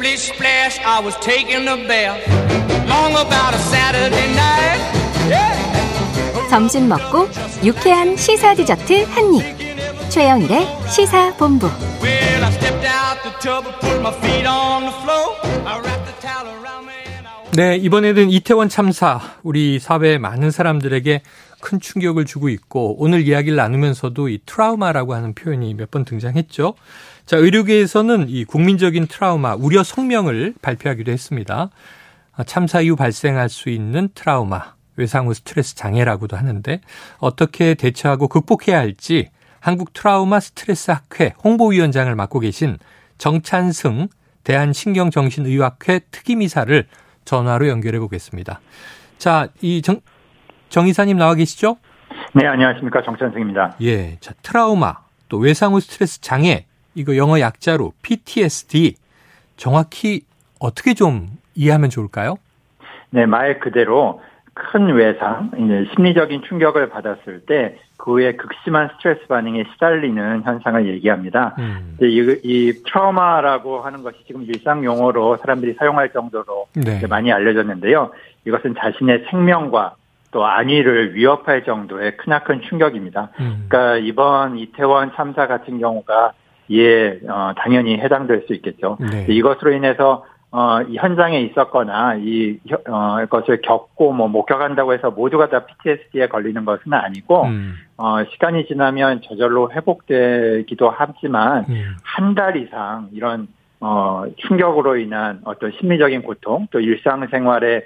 Splish splash, I was taking a bath. Long about a Saturday night. Yeah. 점심 먹고 유쾌한 시사 디저트 한 입. 최영일의 시사 본부. Well, I stepped out the tub and put my feet on the floor. I wrapped the towel around me 네, 이번에는 이태원 참사, 우리 사회의 많은 사람들에게 큰 충격을 주고 있고, 오늘 이야기를 나누면서도 이 트라우마라고 하는 표현이 몇 번 등장했죠. 자, 의료계에서는 이 국민적인 트라우마, 우려 성명을 발표하기도 했습니다. 아, 참사 이후 발생할 수 있는 트라우마, 외상 후 스트레스 장애라고도 하는데, 어떻게 대처하고 극복해야 할지, 한국 트라우마 스트레스 학회 홍보위원장을 맡고 계신 정찬승 대한신경정신의학회 특임이사를 전화로 연결해 보겠습니다. 자, 이 정, 정 이사님 나와 계시죠? 네, 안녕하십니까. 정찬승입니다. 예. 자, 트라우마, 또 외상 후 스트레스 장애, 이거 영어 약자로 PTSD, 정확히 어떻게 좀 이해하면 좋을까요? 네, 말 그대로 큰 외상, 심리적인 충격을 받았을 때 그 후에 극심한 스트레스 반응에 시달리는 현상을 얘기합니다. 음. 이, 이 트라우마라고 하는 것이 지금 일상 용어로 사람들이 사용할 정도로 네. 많이 알려졌는데요. 이것은 자신의 생명과 또 안위를 위협할 정도의 크나큰 충격입니다. 음. 그러니까 이번 이태원 참사 같은 경우가 이에 어, 당연히 해당될 수 있겠죠. 네. 이것으로 인해서 어, 이 현장에 있었거나 이 혀- 어, 것을 겪고 뭐 목격한다고 해서 모두가 다 PTSD에 걸리는 것은 아니고 음. 어, 시간이 지나면 저절로 회복되기도 하지만 음. 한달 이상 이런 어, 충격으로 인한 어떤 심리적인 고통 또 일상생활에 어,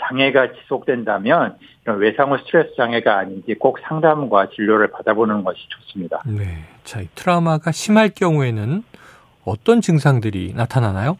장애가 지속된다면 이런 외상 후 스트레스 장애가 아닌지 꼭 상담과 진료를 받아보는 것이 좋습니다. 네. 자, 이 트라우마가 심할 경우에는 어떤 증상들이 나타나나요?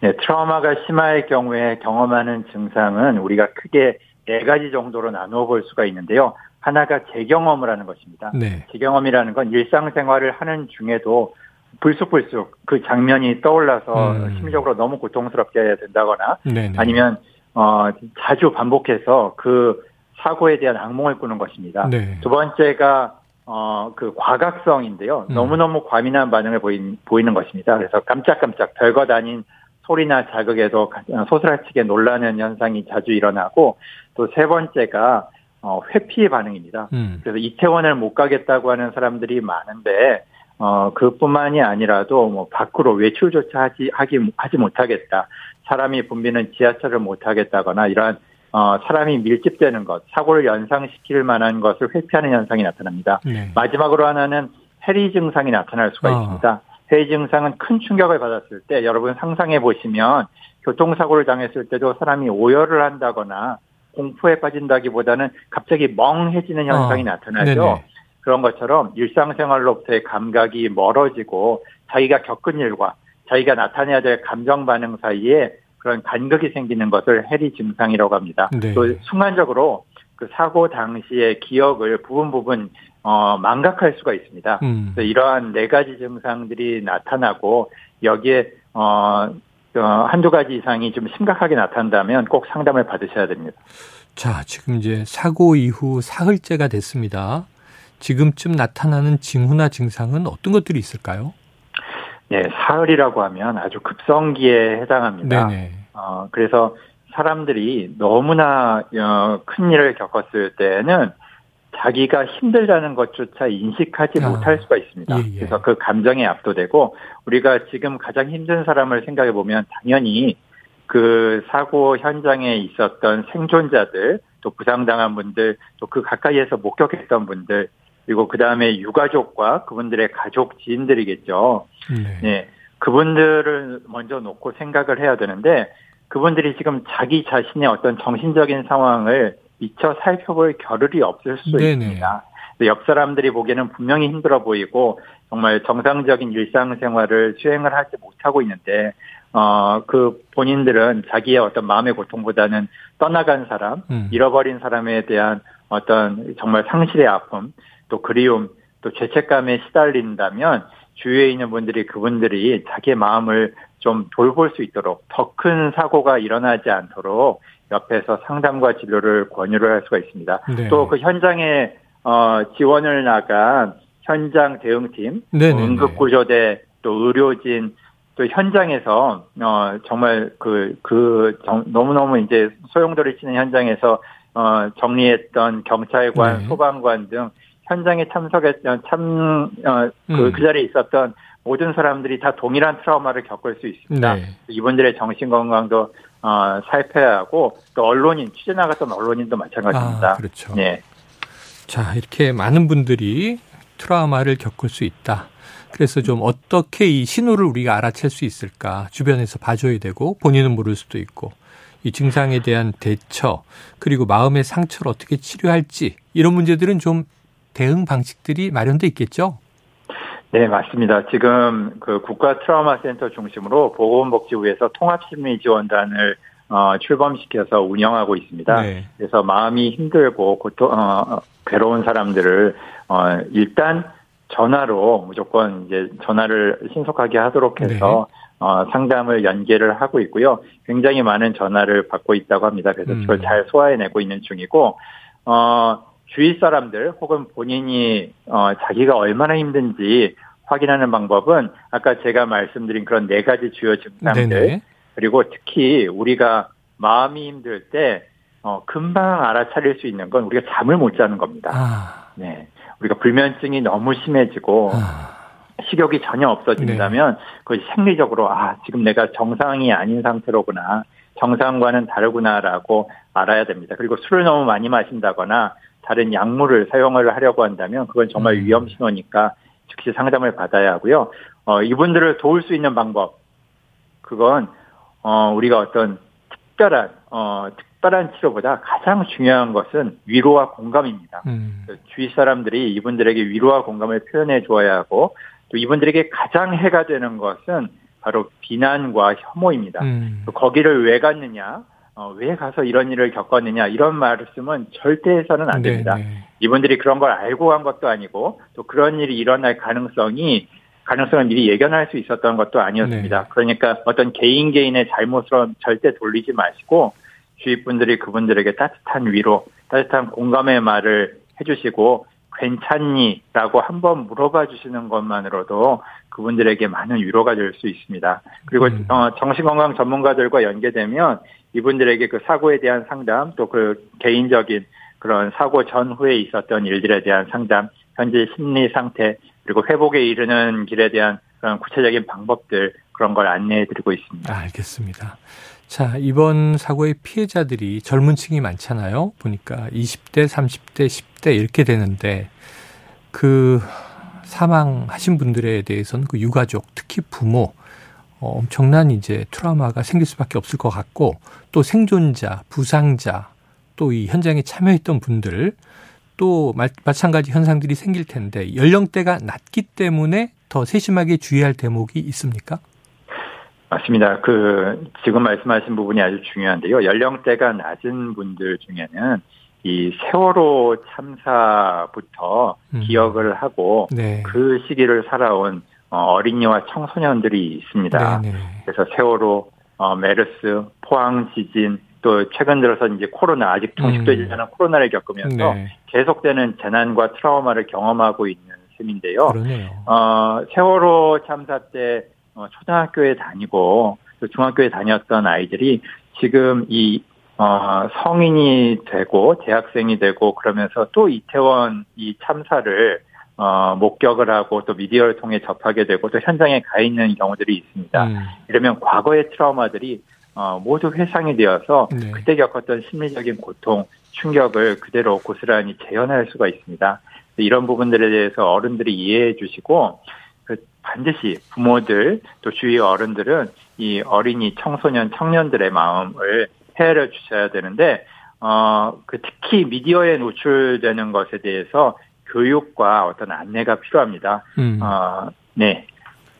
네, 트라우마가 심할 경우에 경험하는 증상은 우리가 크게 네 가지 정도로 나누어 볼 수가 있는데요. 하나가 재경험을 하는 것입니다. 네. 재경험이라는 건 일상생활을 하는 중에도 불쑥불쑥 그 장면이 떠올라서 음. 심리적으로 너무 고통스럽게 된다거나 네. 네. 아니면 어 자주 반복해서 그 사고에 대한 악몽을 꾸는 것입니다. 네. 두 번째가 어 그 과각성인데요. 음. 너무너무 과민한 반응을 보인, 보이는 것입니다. 그래서 깜짝깜짝 별것 아닌 소리나 자극에도 가- 어, 소스라치게 놀라는 현상이 자주 일어나고 또 세 번째가 어 회피 반응입니다. 음. 그래서 이태원을 못 가겠다고 하는 사람들이 많은데 어 그뿐만이 아니라도 뭐 밖으로 외출조차 하지 하기 하지 못하겠다. 사람이 붐비는 지하철을 못 하겠다거나 이러한 어 사람이 밀집되는 것, 사고를 연상시킬 만한 것을 회피하는 현상이 나타납니다. 네. 마지막으로 하나는 해리 증상이 나타날 수가 아. 있습니다. 해리 증상은 큰 충격을 받았을 때 여러분 상상해 보시면 교통사고를 당했을 때도 사람이 오열을 한다거나 공포에 빠진다기보다는 갑자기 멍해지는 현상이 아. 나타나죠. 네네. 그런 것처럼 일상생활로부터의 감각이 멀어지고 자기가 겪은 일과 자기가 나타내야 될 감정 반응 사이에 그런 간극이 생기는 것을 해리 증상이라고 합니다. 네. 또 순간적으로 그 사고 당시의 기억을 부분 부분 어, 망각할 수가 있습니다. 음. 그래서 이러한 네 가지 증상들이 나타나고 여기에 어, 어, 한두 가지 이상이 좀 심각하게 나타난다면 꼭 상담을 받으셔야 됩니다. 자, 지금 이제 사고 이후 사흘째가 됐습니다. 지금쯤 나타나는 징후나 증상은 어떤 것들이 있을까요? 네, 사흘이라고 하면 아주 급성기에 해당합니다. 네네. 어, 그래서 사람들이 너무나 어, 큰 일을 겪었을 때는 자기가 힘들다는 것조차 인식하지 아, 못할 수가 있습니다. 예, 예. 그래서 그 감정에 압도되고 우리가 지금 가장 힘든 사람을 생각해 보면 당연히 그 사고 현장에 있었던 생존자들 또 부상당한 분들 또 그 가까이에서 목격했던 분들 그리고 그 다음에 유가족과 그분들의 가족 지인들이겠죠. 네. 네. 그분들을 먼저 놓고 생각을 해야 되는데 그분들이 지금 자기 자신의 어떤 정신적인 상황을 미처 살펴볼 겨를이 없을 수 네네. 있습니다. 옆 사람들이 보기에는 분명히 힘들어 보이고 정말 정상적인 일상생활을 수행을 하지 못하고 있는데 어 그 본인들은 자기의 어떤 마음의 고통보다는 떠나간 사람, 음. 잃어버린 사람에 대한 어떤 정말 상실의 아픔, 또 그리움, 또 죄책감에 시달린다면 주위에 있는 분들이 그분들이 자기의 마음을 좀 돌볼 수 있도록 더 큰 사고가 일어나지 않도록 옆에서 상담과 진료를 권유를 할 수가 있습니다. 네. 또그 현장에 어 지원을 나간 현장 대응팀, 네네네. 응급구조대, 또 의료진, 또 현장에서 어 정말 그그 그 너무너무 이제 소용돌이 치는 현장에서 어 정리했던 경찰관, 네. 소방관 등 현장에 참석했던 참그 어, 음. 그 자리에 있었던 모든 사람들이 다 동일한 트라우마를 겪을 수 있습니다. 네. 이분들의 정신 건강도 어, 살펴야 하고 또 언론인 취재 나갔던 언론인도 마찬가지입니다. 아, 그렇죠. 네. 자 이렇게 많은 분들이 트라우마를 겪을 수 있다. 그래서 좀 어떻게 이 신호를 우리가 알아챌 수 있을까 주변에서 봐줘야 되고 본인은 모를 수도 있고 이 증상에 대한 대처 그리고 마음의 상처를 어떻게 치료할지 이런 문제들은 좀 대응 방식들이 마련돼 있겠죠. 네, 맞습니다. 지금 그 국가 트라우마 센터 중심으로 보건복지부에서 통합심리 지원단을 어, 출범시켜서 운영하고 있습니다. 네. 그래서 마음이 힘들고 고통, 어, 괴로운 사람들을 어, 일단 전화로 무조건 이제 전화를 신속하게 하도록 해서 네. 어, 상담을 연계를 하고 있고요. 굉장히 많은 전화를 받고 있다고 합니다. 그래서 음. 그걸 잘 소화해내고 있는 중이고, 어, 주위 사람들 혹은 본인이 어, 자기가 얼마나 힘든지 확인하는 방법은 아까 제가 말씀드린 그런 네 가지 주요 증상들 네네. 그리고 특히 우리가 마음이 힘들 때 어, 금방 알아차릴 수 있는 건 우리가 잠을 못 자는 겁니다. 아. 네. 우리가 불면증이 너무 심해지고 아. 식욕이 전혀 없어진다면 네. 그것이 생리적으로 아 지금 내가 정상이 아닌 상태로구나 정상과는 다르구나라고 알아야 됩니다. 그리고 술을 너무 많이 마신다거나 다른 약물을 사용을 하려고 한다면 그건 정말 음. 위험 신호니까 즉시 상담을 받아야 하고요. 어, 이분들을 도울 수 있는 방법 그건 어, 우리가 어떤 특별한 어, 특별한 치료보다 가장 중요한 것은 위로와 공감입니다. 음. 그 주위 사람들이 이분들에게 위로와 공감을 표현해 주어야 하고 또 이분들에게 가장 해가 되는 것은 바로 비난과 혐오입니다. 음. 거기를 왜 갔느냐, 어, 왜 가서 이런 일을 겪었느냐 이런 말씀은 절대 해서는 안 됩니다. 네네. 이분들이 그런 걸 알고 간 것도 아니고 또 그런 일이 일어날 가능성이 가능성을 미리 예견할 수 있었던 것도 아니었습니다. 네. 그러니까 어떤 개인 개인의 잘못으로 절대 돌리지 마시고 주위 분들이 그분들에게 따뜻한 위로, 따뜻한 공감의 말을 해주시고 괜찮니?라고 한번 물어봐 주시는 것만으로도 그분들에게 많은 위로가 될 수 있습니다. 그리고 음. 어, 정신건강 전문가들과 연계되면 이분들에게 그 사고에 대한 상담 또 그 개인적인 그런 사고 전후에 있었던 일들에 대한 상담, 현재 심리 상태 그리고 회복에 이르는 길에 대한 그런 구체적인 방법들 그런 걸 안내해 드리고 있습니다. 아, 알겠습니다. 자, 이번 사고의 피해자들이 젊은 층이 많잖아요. 보니까 20대, 30대, 10대 이렇게 되는데 그 사망하신 분들에 대해서는 그 유가족, 특히 부모 어, 엄청난 이제 트라우마가 생길 수밖에 없을 것 같고 또 생존자, 부상자, 또 이 현장에 참여했던 분들 또 마찬가지 현상들이 생길 텐데 연령대가 낮기 때문에 더 세심하게 주의할 대목이 있습니까? 맞습니다. 그 지금 말씀하신 부분이 아주 중요한데요. 연령대가 낮은 분들 중에는 이 세월호 참사부터 음. 기억을 하고 네. 그 시기를 살아온 어, 어린이와 청소년들이 있습니다. 네네. 네. 그래서 세월호, 어, 메르스, 포항 지진, 또 최근 들어서 이제 코로나 아직 종식되지 음. 않은 코로나를 겪으면서 네. 계속되는 재난과 트라우마를 경험하고 있는 셈인데요. 그러네요. 어, 세월호 참사 때 어, 초등학교에 다니고 또 중학교에 다녔던 아이들이 지금 이 어, 성인이 되고 대학생이 되고 그러면서 또 이태원 이 참사를 어, 목격을 하고 또 미디어를 통해 접하게 되고 또 현장에 가 있는 경우들이 있습니다. 음. 이러면 과거의 트라우마들이 어, 모두 회상이 되어서 네. 그때 겪었던 심리적인 고통, 충격을 그대로 고스란히 재현할 수가 있습니다. 이런 부분들에 대해서 어른들이 이해해 주시고 반드시 부모들 또 주위 어른들은 이 어린이 청소년 청년들의 마음을 헤아려 주셔야 되는데 어 그 특히 미디어에 노출되는 것에 대해서 교육과 어떤 안내가 필요합니다. 음. 어, 네.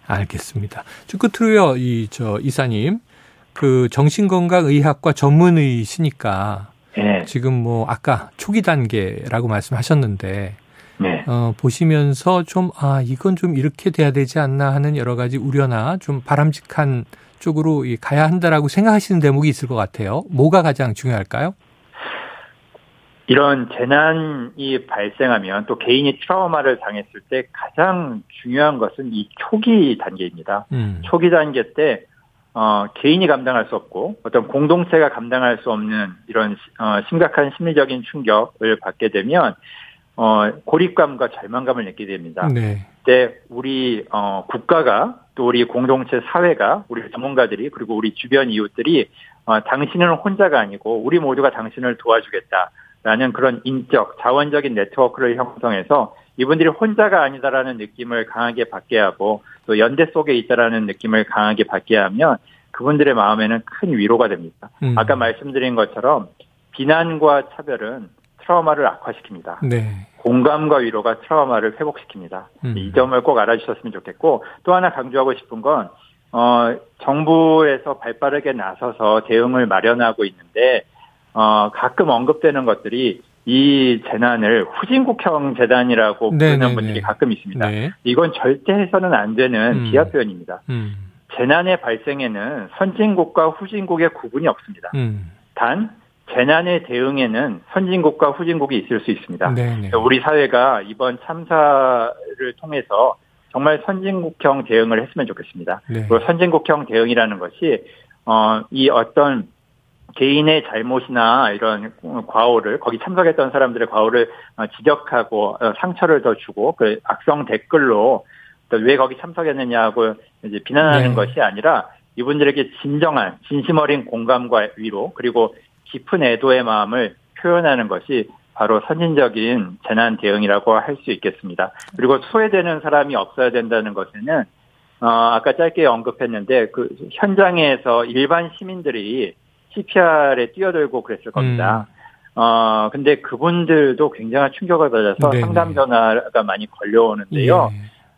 알겠습니다. 저 끝으로요, 이, 저, 이사님. 그 정신건강의학과 전문의시니까. 네. 지금 뭐, 아까 초기 단계라고 말씀하셨는데. 네. 어, 보시면서 좀, 아, 이건 좀 이렇게 돼야 되지 않나 하는 여러 가지 우려나 좀 바람직한 쪽으로 가야 한다라고 생각하시는 대목이 있을 것 같아요. 뭐가 가장 중요할까요? 이런 재난이 발생하면 또 개인이 트라우마를 당했을 때 가장 중요한 것은 이 초기 단계입니다. 음. 초기 단계 때 어, 개인이 감당할 수 없고 어떤 공동체가 감당할 수 없는 이런 어, 심각한 심리적인 충격을 받게 되면 어, 고립감과 절망감을 느끼게 됩니다. 네. 그때 우리 어, 국가가 또 우리 공동체 사회가 우리 전문가들이 그리고 우리 주변 이웃들이 어, 당신은 혼자가 아니고 우리 모두가 당신을 도와주겠다 라는 그런 인적 자원적인 네트워크를 형성해서 이분들이 혼자가 아니다라는 느낌을 강하게 받게 하고 또 연대 속에 있다라는 느낌을 강하게 받게 하면 그분들의 마음에는 큰 위로가 됩니다. 음. 아까 말씀드린 것처럼 비난과 차별은 트라우마를 악화시킵니다. 네. 공감과 위로가 트라우마를 회복시킵니다. 음. 이 점을 꼭 알아주셨으면 좋겠고 또 하나 강조하고 싶은 건 어, 정부에서 발빠르게 나서서 대응을 마련하고 있는데 어, 가끔 언급되는 것들이 이 재난을 후진국형 재난이라고 네, 부르는 네, 분들이 네. 가끔 있습니다. 네. 이건 절대 해서는 안 되는 음. 비하 표현입니다. 음. 재난의 발생에는 선진국과 후진국의 구분이 없습니다. 음. 단 재난의 대응에는 선진국과 후진국이 있을 수 있습니다. 네네. 우리 사회가 이번 참사를 통해서 정말 선진국형 대응을 했으면 좋겠습니다. 네. 그리고 선진국형 대응이라는 것이 어, 이 어떤 개인의 잘못이나 이런 과오를 거기 참석했던 사람들의 과오를 어, 지적하고 어, 상처를 더 주고 그 악성 댓글로 왜 거기 참석했느냐고 이제 비난하는 네. 것이 아니라 이분들에게 진정한 진심 어린 공감과 위로 그리고 깊은 애도의 마음을 표현하는 것이 바로 선진적인 재난 대응이라고 할 수 있겠습니다. 그리고 소외되는 사람이 없어야 된다는 것에는 어, 아까 짧게 언급했는데 그 현장에서 일반 시민들이 CPR에 뛰어들고 그랬을 겁니다. 음. 어, 근데 그분들도 굉장한 충격을 받아서 네네. 상담 전화가 많이 걸려오는데요. 예.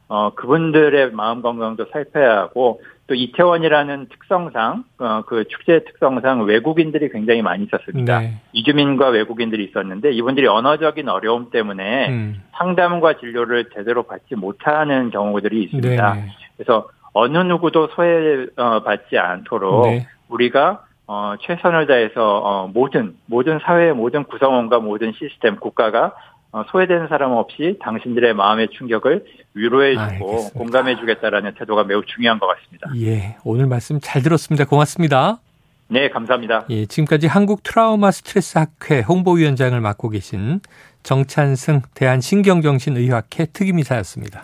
어, 그분들의 마음 건강도 살펴야 하고 또 이태원이라는 특성상 어, 그 축제 특성상 외국인들이 굉장히 많이 있었습니다. 네. 이주민과 외국인들이 있었는데 이분들이 언어적인 어려움 때문에 음. 상담과 진료를 제대로 받지 못하는 경우들이 있습니다. 네. 그래서 어느 누구도 소외받지 어, 않도록 네. 우리가 어, 최선을 다해서 어, 모든 모든 사회의 모든 구성원과 모든 시스템 국가가 어, 소외되는 사람 없이 당신들의 마음의 충격을 위로해주고 공감해주겠다라는 태도가 매우 중요한 것 같습니다. 예, 오늘 말씀 잘 들었습니다. 고맙습니다. 네, 감사합니다. 예, 지금까지 한국 트라우마 스트레스 학회 홍보위원장을 맡고 계신 정찬승 대한신경정신의학회 특임이사였습니다.